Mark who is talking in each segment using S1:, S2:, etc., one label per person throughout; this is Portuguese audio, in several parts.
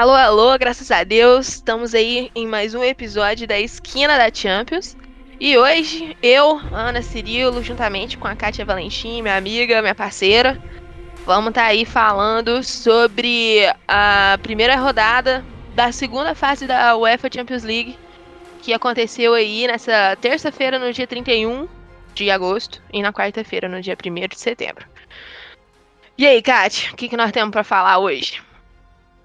S1: Alô, alô, graças a Deus, estamos aí em mais um episódio da Esquina da Champions. E hoje, eu, Ana Cirilo, juntamente com a Kátia Valentim, minha amiga, minha parceira, vamos estar tá aí falando sobre a primeira rodada da segunda fase da UEFA Champions League, que aconteceu aí nessa terça-feira, no dia 31 de agosto, e na quarta-feira, no dia 1 de setembro. E aí, Kátia, o que, que nós temos para falar hoje?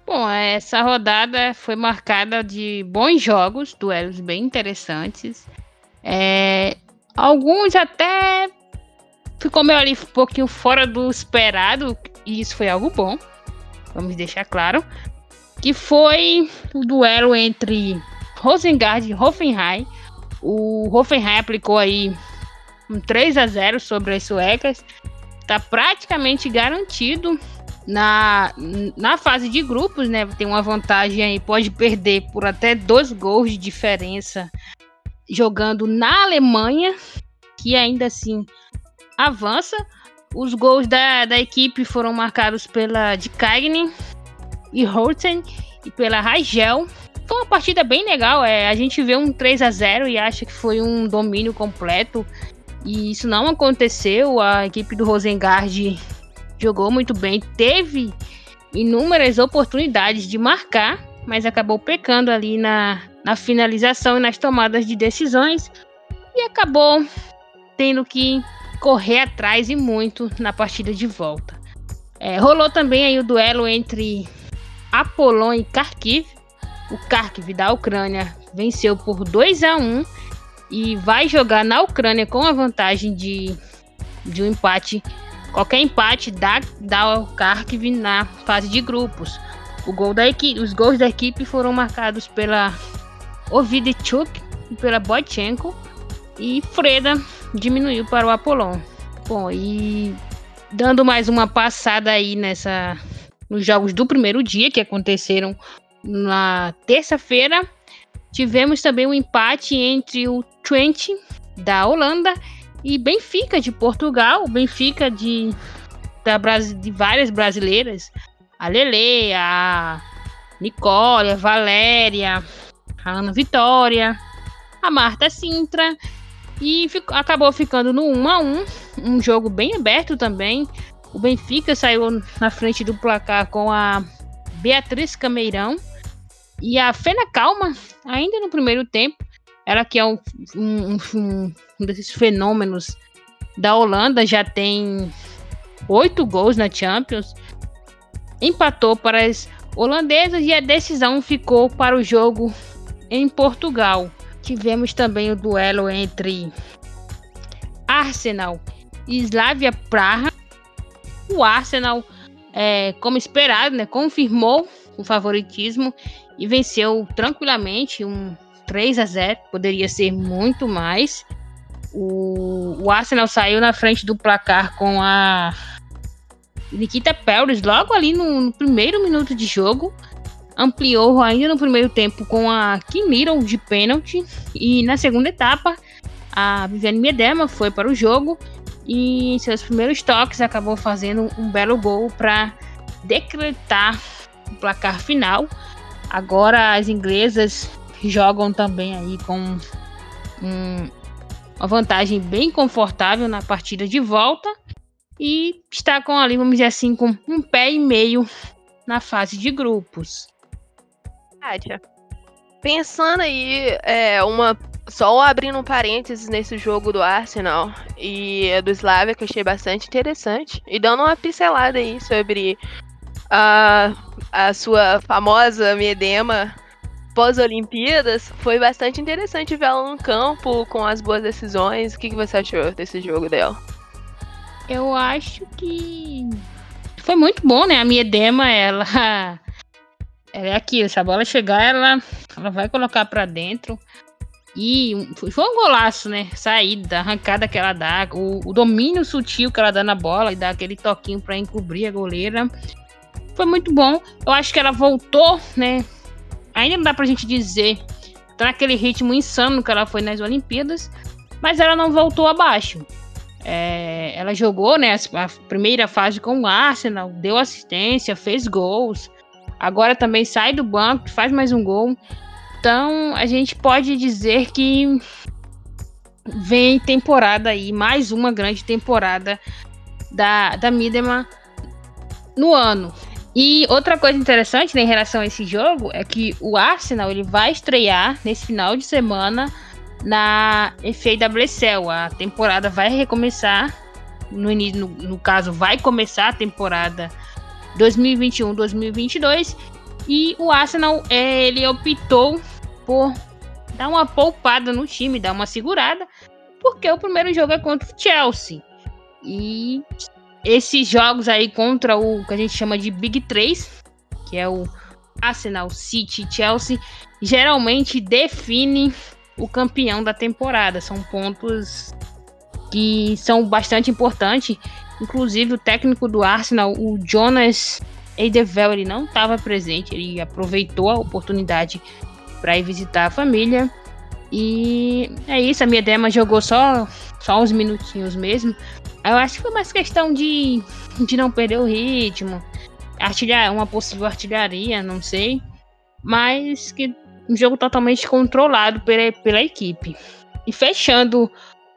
S2: Bom, essa rodada foi marcada de bons jogos, duelos bem interessantes. É, alguns até ficou meio ali um pouquinho fora do esperado, e isso foi algo bom. Vamos deixar claro. Que foi o duelo entre Rosengard e Hoffenheim. O Hoffenheim aplicou aí um 3 a 0 sobre as suecas. Está praticamente garantido na, na fase de grupos, né? Tem uma vantagem aí, pode perder por até dois gols de diferença jogando na Alemanha, que ainda assim avança. Os gols da, da equipe foram marcados pela de Cagne e Horten e pela Rangel. Foi uma partida bem legal. É, a gente vê um 3 a 0 e acha que foi um domínio completo. E isso não aconteceu. A equipe do Rosengard jogou muito bem, teve inúmeras oportunidades de marcar, mas acabou pecando ali na, na finalização e nas tomadas de decisões e acabou tendo que correr atrás e muito na partida de volta. É, rolou também aí o duelo entre Apollon e Kharkiv. O Kharkiv da Ucrânia venceu por 2 a 1 e vai jogar na Ucrânia com a vantagem de, de um empate Qualquer empate dá, dá o Kharkiv na fase de grupos. O gol da equipe, os gols da equipe foram marcados pela Ovidichuk e pela Boychenko. E Freda diminuiu para o Apollon. Bom, e dando mais uma passada aí nessa nos jogos do primeiro dia que aconteceram na terça-feira, tivemos também um empate entre o Twente da Holanda e Benfica de Portugal, Benfica de, da, de várias brasileiras, a Lele, a Nicole, a Valéria, a Ana Vitória, a Marta Sintra. E acabou ficando no 1 a 1 um jogo bem aberto também. O Benfica saiu na frente do placar com a Beatriz Cameirão e a Fena Calma, ainda no primeiro tempo, ela que é um, um, um, um desses fenômenos da Holanda, já tem oito gols na Champions. Empatou para as holandesas e a decisão ficou para o jogo em Portugal. Tivemos também o duelo entre Arsenal e Slavia Praha. O Arsenal, é, como esperado, né, confirmou o favoritismo e venceu tranquilamente um 3 a 0 poderia ser muito mais. O, o Arsenal saiu na frente do placar com a Nikita Pérez logo ali no, no, primeiro minuto de jogo. Ampliou ainda no primeiro tempo com a Kim Little de pênalti. E na segunda etapa, a Viviane Miedema foi para o jogo e em seus primeiros toques acabou fazendo um belo gol para decretar o placar final. Agora as inglesas jogam também aí com um, uma vantagem bem confortável na partida de volta e está com ali, vamos dizer assim, com um pé e meio na fase de grupos.
S1: Kátia, pensando aí, é, uma só abrindo um parênteses nesse jogo do Arsenal e do Slavia que eu achei bastante interessante e dando uma pincelada aí sobre a, a sua famosa Miedema pós-Olimpíadas, foi bastante interessante ver ela no campo com as boas decisões. O que, que você achou desse jogo dela?
S2: Eu acho que foi muito bom, né? A minha Dema, ela, ela é aquilo, se a bola chegar, ela, ela vai colocar para dentro. E foi um golaço, né? Saída, arrancada que ela dá, o, o, domínio sutil que ela dá na bola e dá aquele toquinho para encobrir a goleira. Foi muito bom. Eu acho que ela voltou, né? Ainda não dá pra gente dizer tá naquele ritmo insano que ela foi nas Olimpíadas, mas ela não voltou abaixo. É, ela jogou né, a primeira fase com o Arsenal, deu assistência, fez gols. Agora também sai do banco, faz mais um gol. Então a gente pode dizer que vem temporada aí, mais uma grande temporada da, da Midema no ano. E outra coisa interessante né, em relação a esse jogo é que o Arsenal ele vai estrear nesse final de semana na FAWSL. A temporada vai recomeçar. No, no, no caso, vai começar a temporada 2021-2022. E o Arsenal é, ele optou por dar uma poupada no time, dar uma segurada, porque o primeiro jogo é contra o Chelsea. E esses jogos aí contra o que a gente chama de Big 3, que é o Arsenal, City, Chelsea, geralmente define o campeão da temporada. São pontos que são bastante importantes. Inclusive o técnico do Arsenal, o Jonas Eidevel, ele não estava presente, ele aproveitou a oportunidade para ir visitar a família. E é isso, a minha dema jogou só, só uns minutinhos mesmo. Eu acho que foi mais questão de, de não perder o ritmo. Artilhar, uma possível artilharia, não sei. Mas que um jogo totalmente controlado pela, pela equipe. E fechando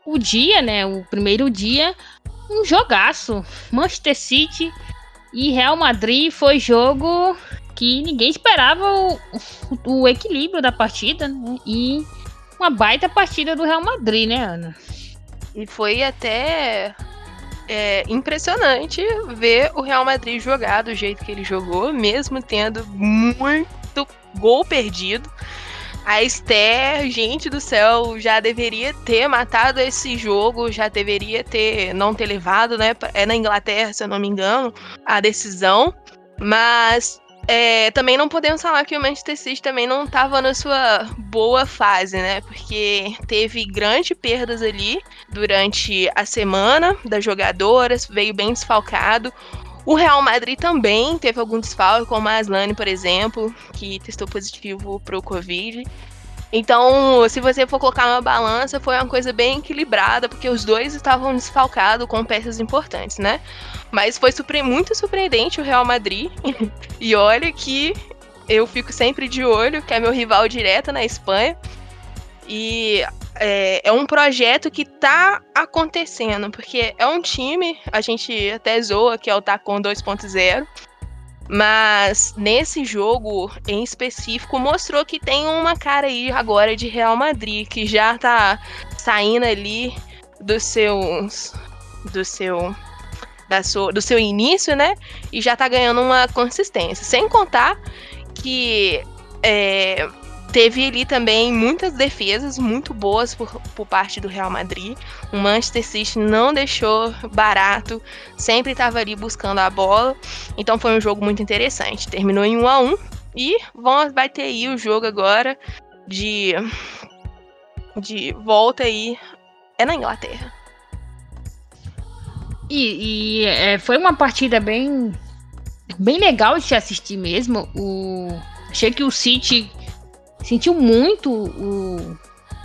S2: o dia, né? O primeiro dia, um jogaço. Manchester City e Real Madrid foi jogo que ninguém esperava o, o equilíbrio da partida, né? E uma baita partida do Real Madrid, né, Ana?
S1: E foi até é, impressionante ver o Real Madrid jogar do jeito que ele jogou, mesmo tendo muito gol perdido. A Esther, gente do céu, já deveria ter matado esse jogo, já deveria ter não ter levado, né? É na Inglaterra, se eu não me engano, a decisão. Mas é, também não podemos falar que o Manchester City também não estava na sua boa fase, né? Porque teve grandes perdas ali durante a semana das jogadoras, veio bem desfalcado. O Real Madrid também teve algum desfalque, como a Aslane, por exemplo, que testou positivo para o Covid. Então, se você for colocar uma balança, foi uma coisa bem equilibrada, porque os dois estavam desfalcados com peças importantes, né? Mas foi surpre muito surpreendente o Real Madrid. e olha que eu fico sempre de olho, que é meu rival direto na Espanha. E é, é, um projeto que tá acontecendo, porque é um time, a gente até zoa que é o Tacon 2.0, mas nesse jogo em específico mostrou que tem uma cara aí agora de Real Madrid, que já tá saindo ali dos seus. do seu. Da sua, do seu início, né? E já tá ganhando uma consistência. Sem contar que é, Teve ali também muitas defesas muito boas por, por parte do Real Madrid. O Manchester City não deixou barato, sempre estava ali buscando a bola. Então foi um jogo muito interessante. Terminou em 1 a 1 e vamos, vai ter aí o jogo agora de, de volta aí. É na Inglaterra.
S2: E, e é, foi uma partida bem, bem legal de se assistir mesmo. O, achei que o City sentiu muito o,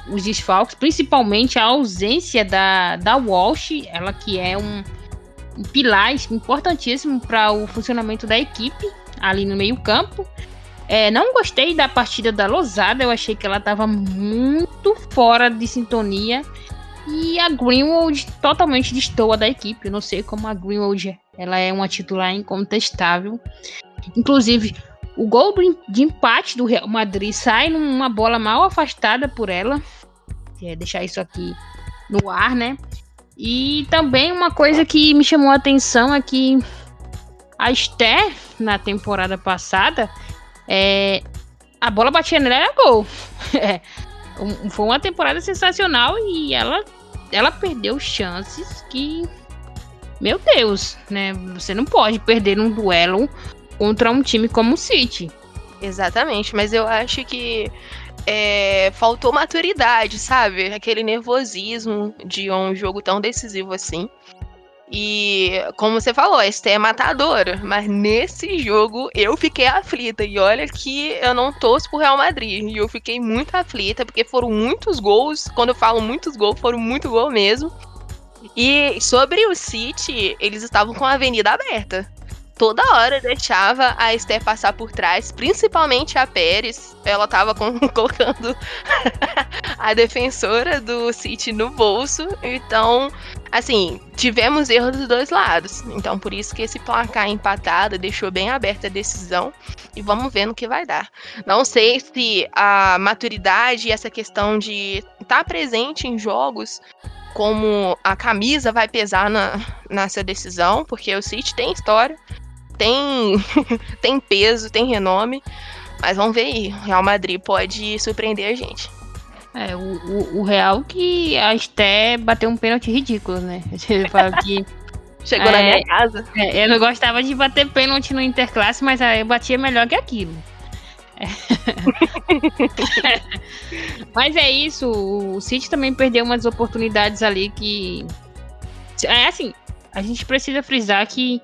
S2: os desfalques, principalmente a ausência da, da Walsh, ela que é um, um pilar importantíssimo para o funcionamento da equipe ali no meio-campo. É, não gostei da partida da Losada, eu achei que ela estava muito fora de sintonia. E a Greenwood totalmente destoa da equipe. Eu não sei como a Greenwood ela é uma titular incontestável. Inclusive, o gol de empate do Real Madrid sai numa bola mal afastada por ela. É deixar isso aqui no ar, né? E também uma coisa que me chamou a atenção é que a Esther, na temporada passada, é, a bola batia nela era gol. É, foi uma temporada sensacional e ela, ela perdeu chances que. Meu Deus, né? Você não pode perder um duelo contra um time como o City.
S1: Exatamente, mas eu acho que é, faltou maturidade, sabe? Aquele nervosismo de um jogo tão decisivo assim. E como você falou, a é matadora, mas nesse jogo eu fiquei aflita. E olha que eu não torço pro Real Madrid. E eu fiquei muito aflita, porque foram muitos gols. Quando eu falo muitos gols, foram muito gol mesmo. E sobre o City, eles estavam com a avenida aberta toda hora deixava a Esther passar por trás, principalmente a Pérez. Ela tava com, colocando a defensora do City no bolso. Então, assim, tivemos erros dos dois lados. Então, por isso que esse placar empatado deixou bem aberta a decisão. E vamos ver no que vai dar. Não sei se a maturidade e essa questão de estar tá presente em jogos como a camisa vai pesar na, nessa decisão, porque o City tem história, tem, tem peso, tem renome. Mas vamos ver aí. Real Madrid pode surpreender a gente.
S2: É, o, o, o Real que a Esté bateu um pênalti ridículo, né? Fala que.
S1: Chegou é, na minha casa.
S2: É, eu não gostava de bater pênalti no Interclasse, mas eu batia melhor que aquilo. É. mas é isso, o City também perdeu umas oportunidades ali que. É assim, a gente precisa frisar que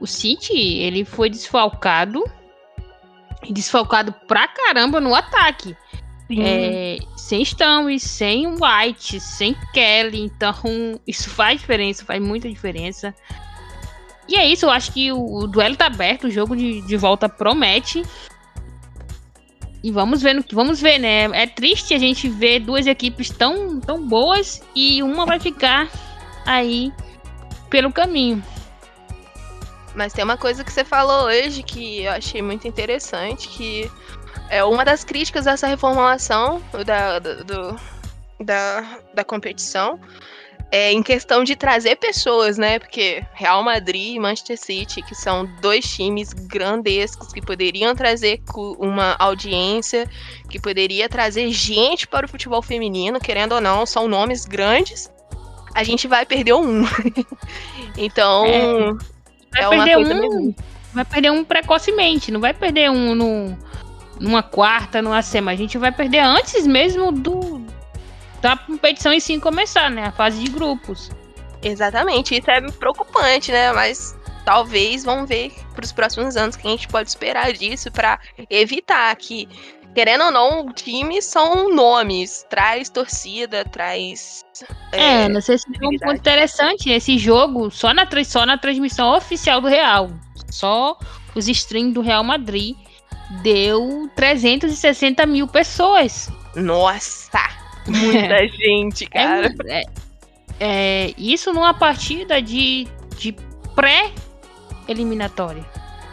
S2: o City, ele foi desfalcado. Desfalcado pra caramba no ataque. É, sem Stanley, sem White, sem Kelly. Então, isso faz diferença, faz muita diferença. E é isso, eu acho que o, o duelo tá aberto, o jogo de, de volta promete. E vamos ver, vamos ver, né? É triste a gente ver duas equipes tão, tão boas e uma vai ficar aí pelo caminho.
S1: Mas tem uma coisa que você falou hoje que eu achei muito interessante, que é uma das críticas dessa reformulação da, do, da, da competição é em questão de trazer pessoas, né? Porque Real Madrid e Manchester City, que são dois times grandescos que poderiam trazer uma audiência, que poderia trazer gente para o futebol feminino, querendo ou não, são nomes grandes. A gente vai perder um. então,
S2: é. Vai é perder um. Vai perder um precocemente, não vai perder um no, numa quarta, numa sema. A gente vai perder antes mesmo do da competição em si começar, né? A fase de grupos.
S1: Exatamente, isso é preocupante, né? Mas talvez vamos ver para os próximos anos que a gente pode esperar disso para evitar que, querendo ou não, times são nomes, traz torcida, traz
S2: é, é não sei se foi um ponto interessante. Esse jogo, só na, só na transmissão oficial do Real, só os streams do Real Madrid, deu 360 mil pessoas.
S1: Nossa! Muita gente, é cara.
S2: É, é, isso numa partida de, de pré-eliminatória.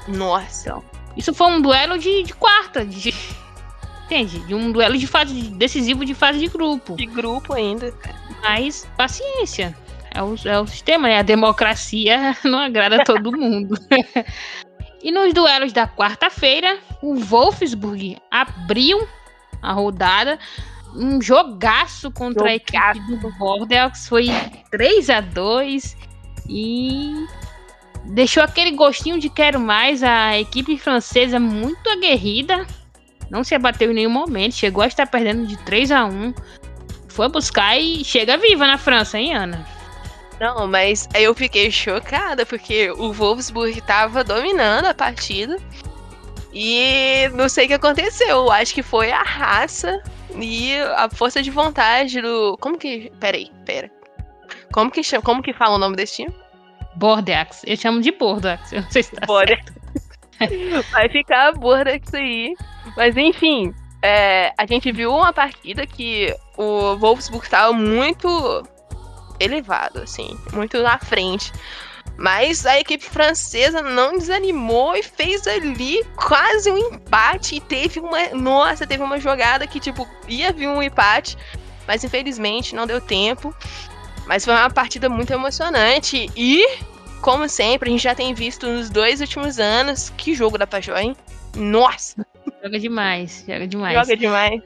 S1: Nossa.
S2: Isso foi um duelo de, de quarta, de, entende? De um duelo de fase decisivo de fase de grupo.
S1: De grupo ainda.
S2: Mas paciência. É o, é o sistema, né? A democracia não agrada todo mundo. e nos duelos da quarta-feira, o Wolfsburg abriu a rodada. Um jogaço contra jogaço. a equipe do Bordeaux. Foi 3 a 2 E deixou aquele gostinho de quero mais. A equipe francesa muito aguerrida. Não se abateu em nenhum momento. Chegou a estar perdendo de 3 a 1 foi buscar e chega viva na França, hein, Ana?
S1: Não, mas eu fiquei chocada porque o Wolfsburg tava dominando a partida. E não sei o que aconteceu. Acho que foi a raça e a força de vontade do. Como que. Peraí, pera. Como que, chama... Como que fala o nome desse time?
S2: Bordeaux. Eu chamo de Bordeaux. Eu não sei se tá
S1: Bordeaux. Vai ficar Bordeaux aí. Mas enfim, é, a gente viu uma partida que o Wolfsburg estava muito elevado, assim, muito na frente. Mas a equipe francesa não desanimou e fez ali quase um empate. E teve uma. Nossa, teve uma jogada que, tipo, ia vir um empate. Mas infelizmente não deu tempo. Mas foi uma partida muito emocionante. E, como sempre, a gente já tem visto nos dois últimos anos. Que jogo da Pajó, hein? Nossa!
S2: Joga demais, joga demais.
S1: Joga demais.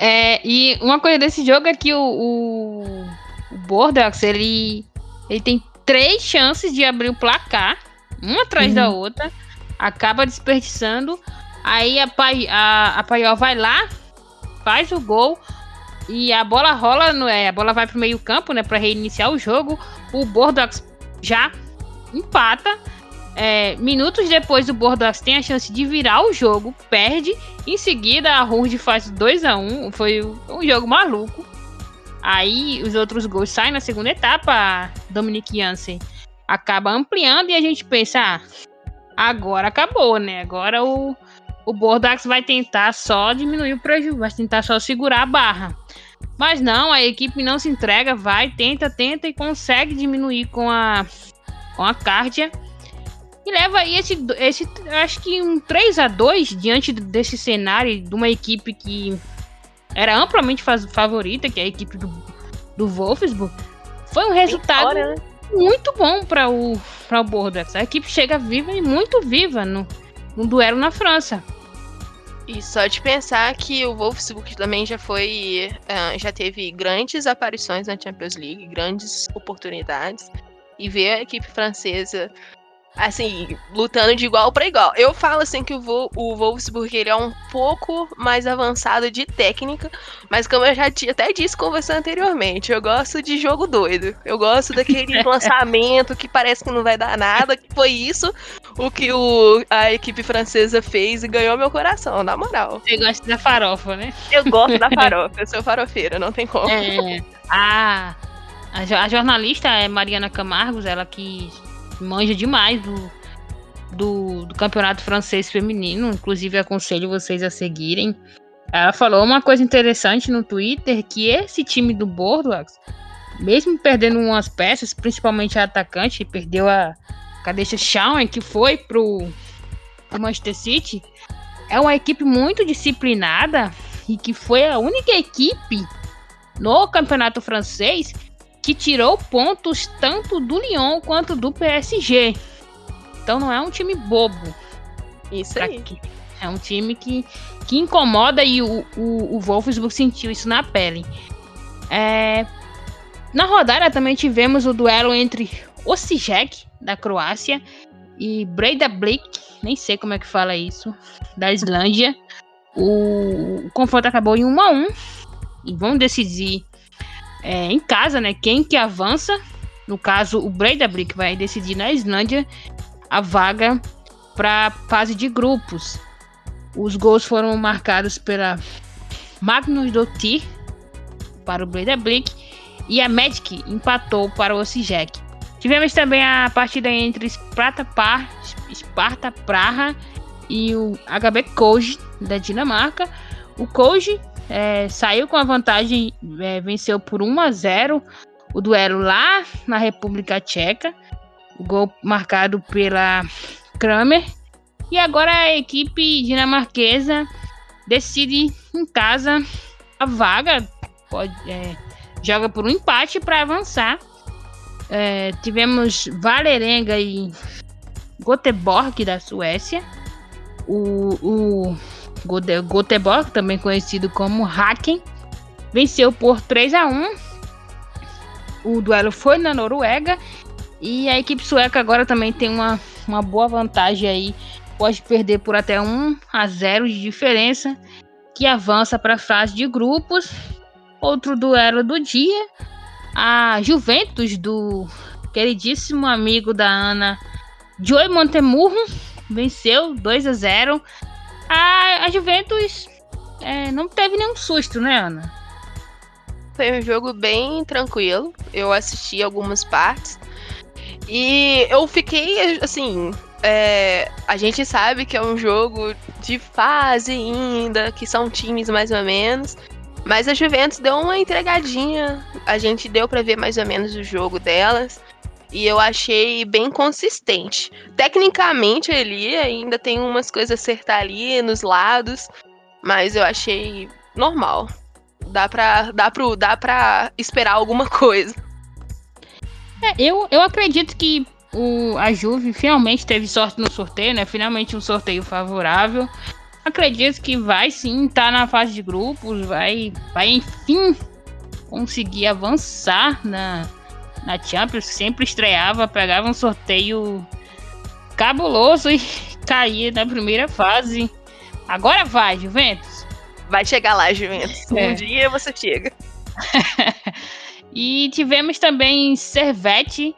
S2: É, e uma coisa desse jogo é que o, o, o Bordeaux, ele, ele tem três chances de abrir o placar, uma atrás uhum. da outra, acaba desperdiçando. Aí a, Pai, a, a Paiol vai lá, faz o gol e a bola rola, no, é, a bola vai pro meio campo, né, para reiniciar o jogo. O Bordeaux já empata. É, minutos depois, o Bordeaux tem a chance de virar o jogo, perde. Em seguida, a Hurd faz 2 a 1 Foi um jogo maluco. Aí, os outros gols saem na segunda etapa. Dominic Jansen acaba ampliando e a gente pensa: ah, agora acabou, né? Agora o, o Bordax vai tentar só diminuir o prejuízo, vai tentar só segurar a barra. Mas não, a equipe não se entrega, vai, tenta, tenta e consegue diminuir com a com a Cardia. E leva aí esse, esse acho que um 3 a 2 diante desse cenário de uma equipe que era amplamente favorita, que é a equipe do, do Wolfsburg. Foi um resultado Vitória, né? muito bom para o, pra o Bordeaux. A equipe chega viva e muito viva no, no duelo na França.
S1: E só de pensar que o Wolfsburg também já foi. Uh, já teve grandes aparições na Champions League, grandes oportunidades. E ver a equipe francesa assim, lutando de igual para igual. Eu falo assim que o, Vo o Wolfsburg ele é um pouco mais avançado de técnica, mas como eu já até disse conversando anteriormente, eu gosto de jogo doido. Eu gosto daquele lançamento que parece que não vai dar nada, que foi isso o que o, a equipe francesa fez e ganhou meu coração, na moral.
S2: Você gosta da farofa, né?
S1: Eu gosto da farofa, eu sou farofeira, não tem como.
S2: É. Ah, a, jornalista é Mariana Camargos, ela que manja demais do, do, do, campeonato francês feminino. Inclusive, aconselho vocês a seguirem. Ela falou uma coisa interessante no Twitter: que esse time do Bordeaux, mesmo perdendo umas peças, principalmente a atacante, perdeu a Kadesha Shawn, que foi pro, pro Manchester City, é uma equipe muito disciplinada e que foi a única equipe no campeonato francês que tirou pontos tanto do Lyon quanto do PSG. Então não é um time bobo.
S1: Isso aí.
S2: Que, é um time que, que incomoda e o, o, o Wolfsburg sentiu isso na pele. É, na rodada também tivemos o duelo entre Osijek, da Croácia, e Breda Blick, nem sei como é que fala isso, da Islândia. O, o confronto acabou em 1 a 1 e vão decidir é, em casa, né? Quem que avança. No caso, o Breidablik vai decidir na Islândia a vaga para fase de grupos. Os gols foram marcados pela Magnus Dottir para o Breidablik e a Magic empatou para o Osijek. Tivemos também a partida entre Sparta, Par, Sparta Praha e o HB Koji da Dinamarca. O Koji é, saiu com a vantagem, é, venceu por 1 a 0 o duelo lá na República Tcheca. Gol marcado pela Kramer. E agora a equipe dinamarquesa decide em casa a vaga. Pode, é, joga por um empate para avançar. É, tivemos Valerenga e Göteborg da Suécia. O, o Göteborg, também conhecido como Haken, venceu por 3 a 1. O duelo foi na Noruega e a equipe sueca agora também tem uma, uma boa vantagem aí. Pode perder por até 1 a 0 de diferença, que avança para a fase de grupos. Outro duelo do dia, a Juventus do queridíssimo amigo da Ana, Joey Montemurro, venceu 2 a 0 a, a Juventus é, não teve nenhum susto, né, Ana?
S1: Foi um jogo bem tranquilo. Eu assisti algumas partes. E eu fiquei, assim. É, a gente sabe que é um jogo de fase ainda, que são times mais ou menos. Mas a Juventus deu uma entregadinha. A gente deu para ver mais ou menos o jogo delas. E eu achei bem consistente. Tecnicamente ali ainda tem umas coisas a acertar ali nos lados, mas eu achei normal. Dá pra, dá pro, dá pra esperar alguma coisa.
S2: É, eu, eu acredito que o, a Juve finalmente teve sorte no sorteio, né? Finalmente um sorteio favorável. Acredito que vai sim estar tá na fase de grupos, vai, vai enfim conseguir avançar na, na Champions, sempre estreava, pegava um sorteio cabuloso e caía na primeira fase. Agora vai, Juventus.
S1: Vai chegar lá, Juventus. É. Um dia você chega.
S2: e tivemos também Servette,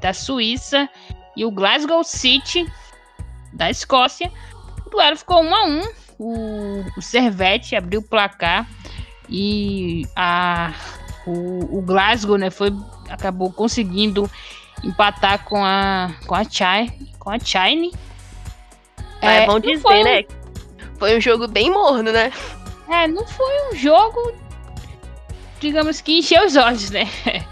S2: da Suíça, e o Glasgow City, da Escócia. O duelo ficou 1 a 1 o, o Servette abriu o placar e a, o, o Glasgow né, foi acabou conseguindo empatar com a com a Chai, com a Chine
S1: Mas é, vão dizer, um... né? Foi um jogo bem morno, né?
S2: É, não foi um jogo, digamos que encheu os olhos, né?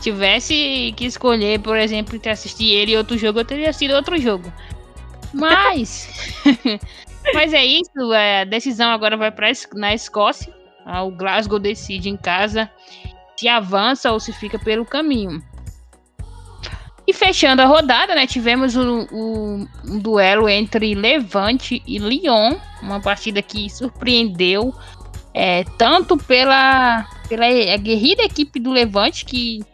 S2: Tivesse que escolher, por exemplo, entre assistir ele e outro jogo, eu teria sido outro jogo. Mas. mas é isso. É, a decisão agora vai para na Escócia. O Glasgow decide em casa se avança ou se fica pelo caminho. E fechando a rodada, né, tivemos o, um duelo entre Levante e Lyon, uma partida que surpreendeu é, tanto pela, pela aguerrida equipe do Levante, que,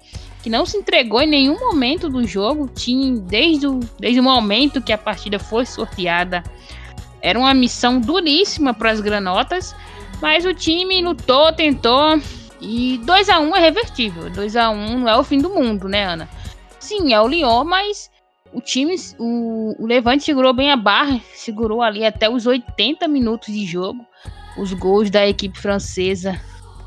S2: que não se entregou em nenhum momento do jogo, tinha, desde o, desde o momento que a partida foi sorteada, era uma missão duríssima para as granotas, mas o time lutou, tentou, e 2 a 1 um é revertível, 2 a 1 um não é o fim do mundo, né, Ana? Sim, é o Lyon, mas o time, o, o Levante segurou bem a barra, segurou ali até os 80 minutos de jogo. Os gols da equipe francesa.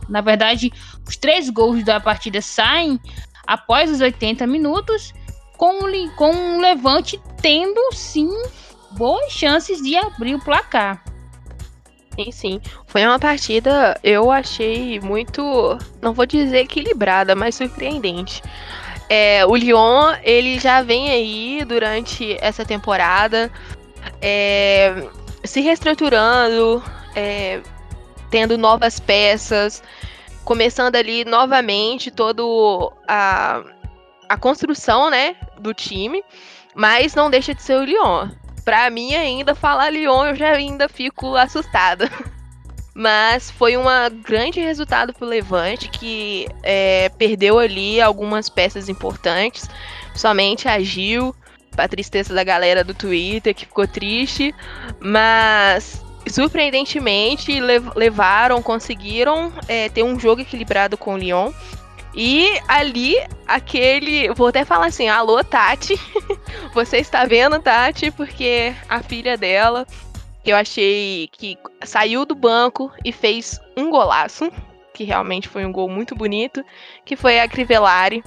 S2: Na verdade, os três gols da partida saem após os 80 minutos, com o, com o Levante tendo sim boas chances de abrir o placar.
S1: Sim, sim. Foi uma partida, eu achei muito, não vou dizer equilibrada, mas surpreendente. É, o Lyon, ele já vem aí durante essa temporada é, se reestruturando, é, tendo novas peças, começando ali novamente todo a, a construção, né, do time, mas não deixa de ser o Lyon. Pra mim ainda falar Lyon eu já ainda fico assustada. Mas foi um grande resultado pro Levante, que é, perdeu ali algumas peças importantes, somente a Gil, pra tristeza da galera do Twitter, que ficou triste. Mas surpreendentemente levaram, conseguiram é, ter um jogo equilibrado com o Lyon. E ali, aquele. Vou até falar assim: alô, Tati. Você está vendo, Tati? Porque a filha dela eu achei que saiu do banco e fez um golaço, que realmente foi um gol muito bonito, que foi a Crivellari,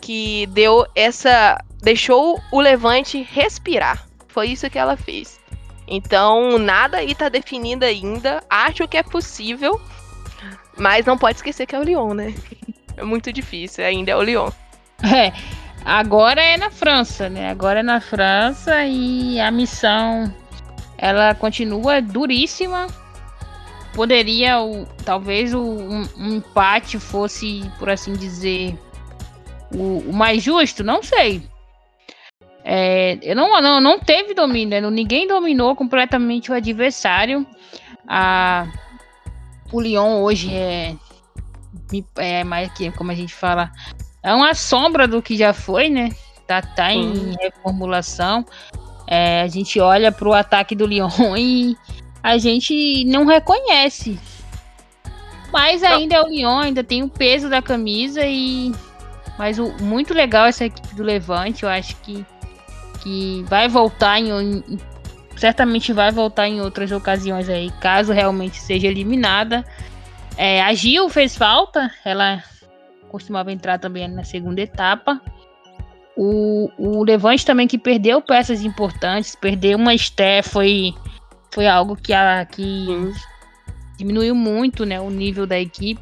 S1: que deu essa deixou o Levante respirar. Foi isso que ela fez. Então, nada aí tá definido ainda. Acho que é possível, mas não pode esquecer que é o Lyon, né? É muito difícil, ainda é o Lyon.
S2: É, agora é na França, né? Agora é na França e a missão ela continua duríssima. Poderia, o, talvez, o, um, um, empate fosse, por assim dizer, o, o mais justo, não sei. É, eu não, não, não teve domínio, né? ninguém dominou completamente o adversário. A, o Lyon hoje é, é mais que, como a gente fala, é uma sombra do que já foi, né? Tá, tá em reformulação. É, a gente olha para o ataque do Lyon e a gente não reconhece. Mas ainda é o Lyon, ainda tem o peso da camisa e. Mas o, muito legal essa equipe do Levante, eu acho que, que vai voltar em, em, certamente vai voltar em outras ocasiões aí, caso realmente seja eliminada. É, a Gil fez falta, ela costumava entrar também na segunda etapa. O, o Levante também que perdeu peças importantes, perdeu uma Esté foi, foi algo que, a, que diminuiu muito né, o nível da equipe.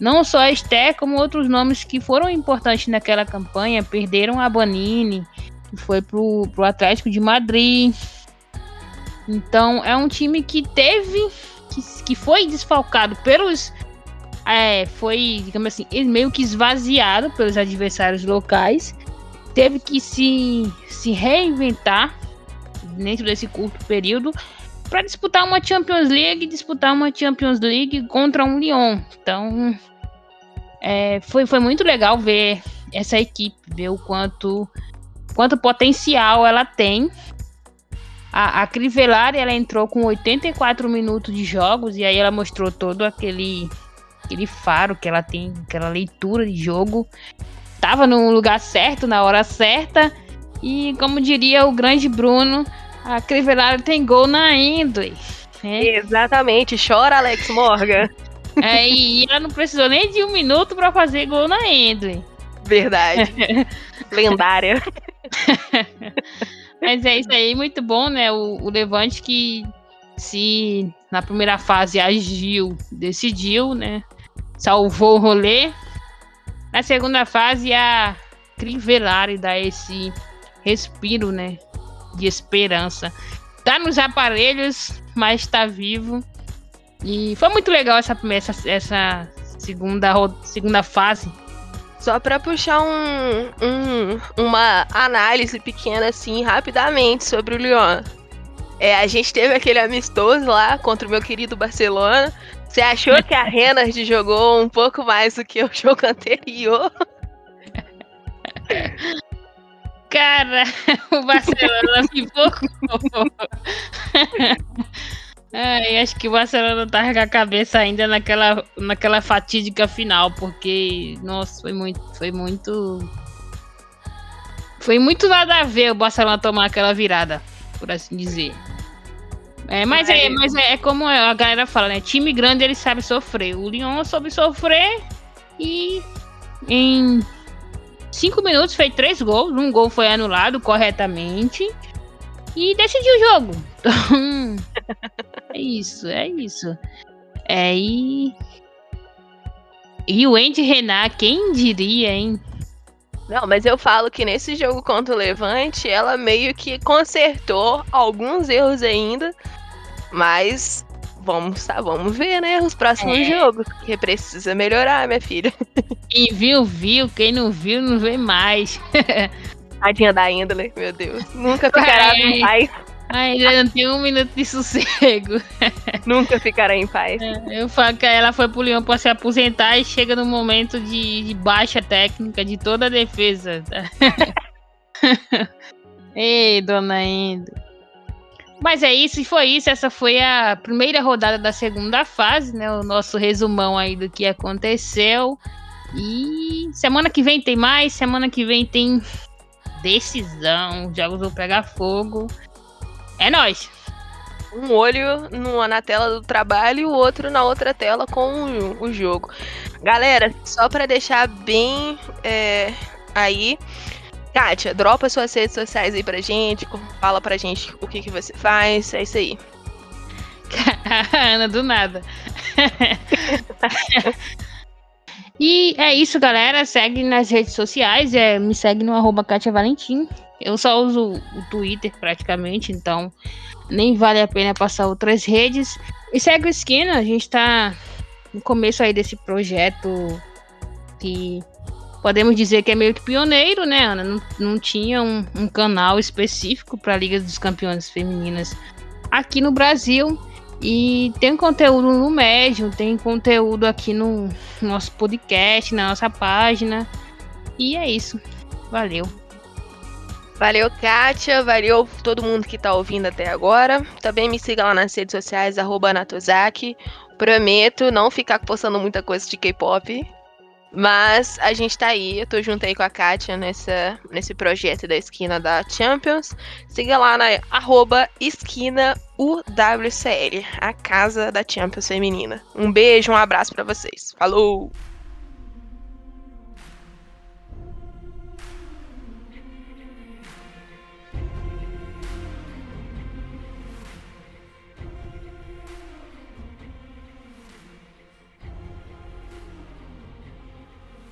S2: Não só a Esté, como outros nomes que foram importantes naquela campanha, perderam a Banini, que foi pro, pro Atlético de Madrid. Então é um time que teve, que, que foi desfalcado pelos. É, foi, digamos assim, meio que esvaziado pelos adversários locais teve que se, se reinventar dentro desse curto período para disputar uma Champions League, disputar uma Champions League contra um Lyon. Então, é, foi, foi muito legal ver essa equipe, ver o quanto, quanto potencial ela tem. A, a Crivellari, ela entrou com 84 minutos de jogos e aí ela mostrou todo aquele aquele faro que ela tem, aquela leitura de jogo estava no lugar certo, na hora certa. E como diria o grande Bruno, a Crivellari tem gol na Endley.
S1: Né? Exatamente, chora Alex Morgan.
S2: É, e ela não precisou nem de um minuto para fazer gol na Endley.
S1: Verdade. Lendária.
S2: Mas é isso aí, muito bom, né? O, o Levante que se na primeira fase agiu, decidiu, né? Salvou o rolê. Na segunda fase, a Crivellari dá esse respiro, né? De esperança. Tá nos aparelhos, mas tá vivo. E foi muito legal essa, essa, essa segunda, segunda fase.
S1: Só para puxar um, um, uma análise pequena, assim, rapidamente sobre o Lyon. É, a gente teve aquele amistoso lá contra o meu querido Barcelona. Você achou que a Renard jogou um pouco mais do que o jogo anterior?
S2: Cara, o Barcelona ficou. Ai, acho que o Barcelona tá com a cabeça ainda naquela, naquela fatídica final, porque, nossa, foi muito, foi muito. Foi muito nada a ver o Barcelona tomar aquela virada, por assim dizer. É, mas, é, mas é, é, como a galera fala, né? Time grande ele sabe sofrer. O Lyon soube sofrer e em cinco minutos fez três gols. Um gol foi anulado corretamente e decidiu o jogo. Então, é isso, é isso. É, e... e o Andy Renat, quem diria, hein?
S1: Não, mas eu falo que nesse jogo contra o Levante, ela meio que consertou alguns erros ainda, mas vamos, vamos ver, né, os próximos é. jogos, que precisa melhorar, minha filha.
S2: Quem viu, viu, quem não viu, não vê mais.
S1: Tadinha da índole, meu Deus. Nunca ficará em paz.
S2: Ainda não tem um minuto de sossego.
S1: Nunca ficará em paz.
S2: É, eu falo que ela foi pro Leão pra se aposentar e chega no momento de, de baixa técnica de toda a defesa. Ei, dona Indo. Mas é isso, e foi isso. Essa foi a primeira rodada da segunda fase, né? O nosso resumão aí do que aconteceu. E semana que vem tem mais, semana que vem tem decisão, jogos vão pegar fogo. É nós.
S1: Um olho no, na tela do trabalho e o outro na outra tela com o, o jogo. Galera, só para deixar bem é, aí. Kátia, dropa suas redes sociais aí pra gente, fala pra gente o que, que você faz, é isso aí.
S2: Ana, do nada. e é isso, galera. Segue nas redes sociais, é, me segue no arroba Valentim. Eu só uso o Twitter praticamente, então nem vale a pena passar outras redes. E segue o Esquina, a gente tá no começo aí desse projeto que podemos dizer que é meio que pioneiro, né, Ana? Não, não tinha um, um canal específico para a Liga dos Campeões Femininas aqui no Brasil. E tem conteúdo no Medium, tem conteúdo aqui no nosso podcast, na nossa página. E é isso. Valeu.
S1: Valeu, Kátia. Valeu todo mundo que tá ouvindo até agora. Também me siga lá nas redes sociais, arroba Natozaki. Prometo não ficar postando muita coisa de K-pop. Mas a gente tá aí, eu tô junto aí com a Kátia nessa, nesse projeto da esquina da Champions. Siga lá na arroba esquina UWCL, a casa da Champions feminina. Um beijo, um abraço para vocês. Falou!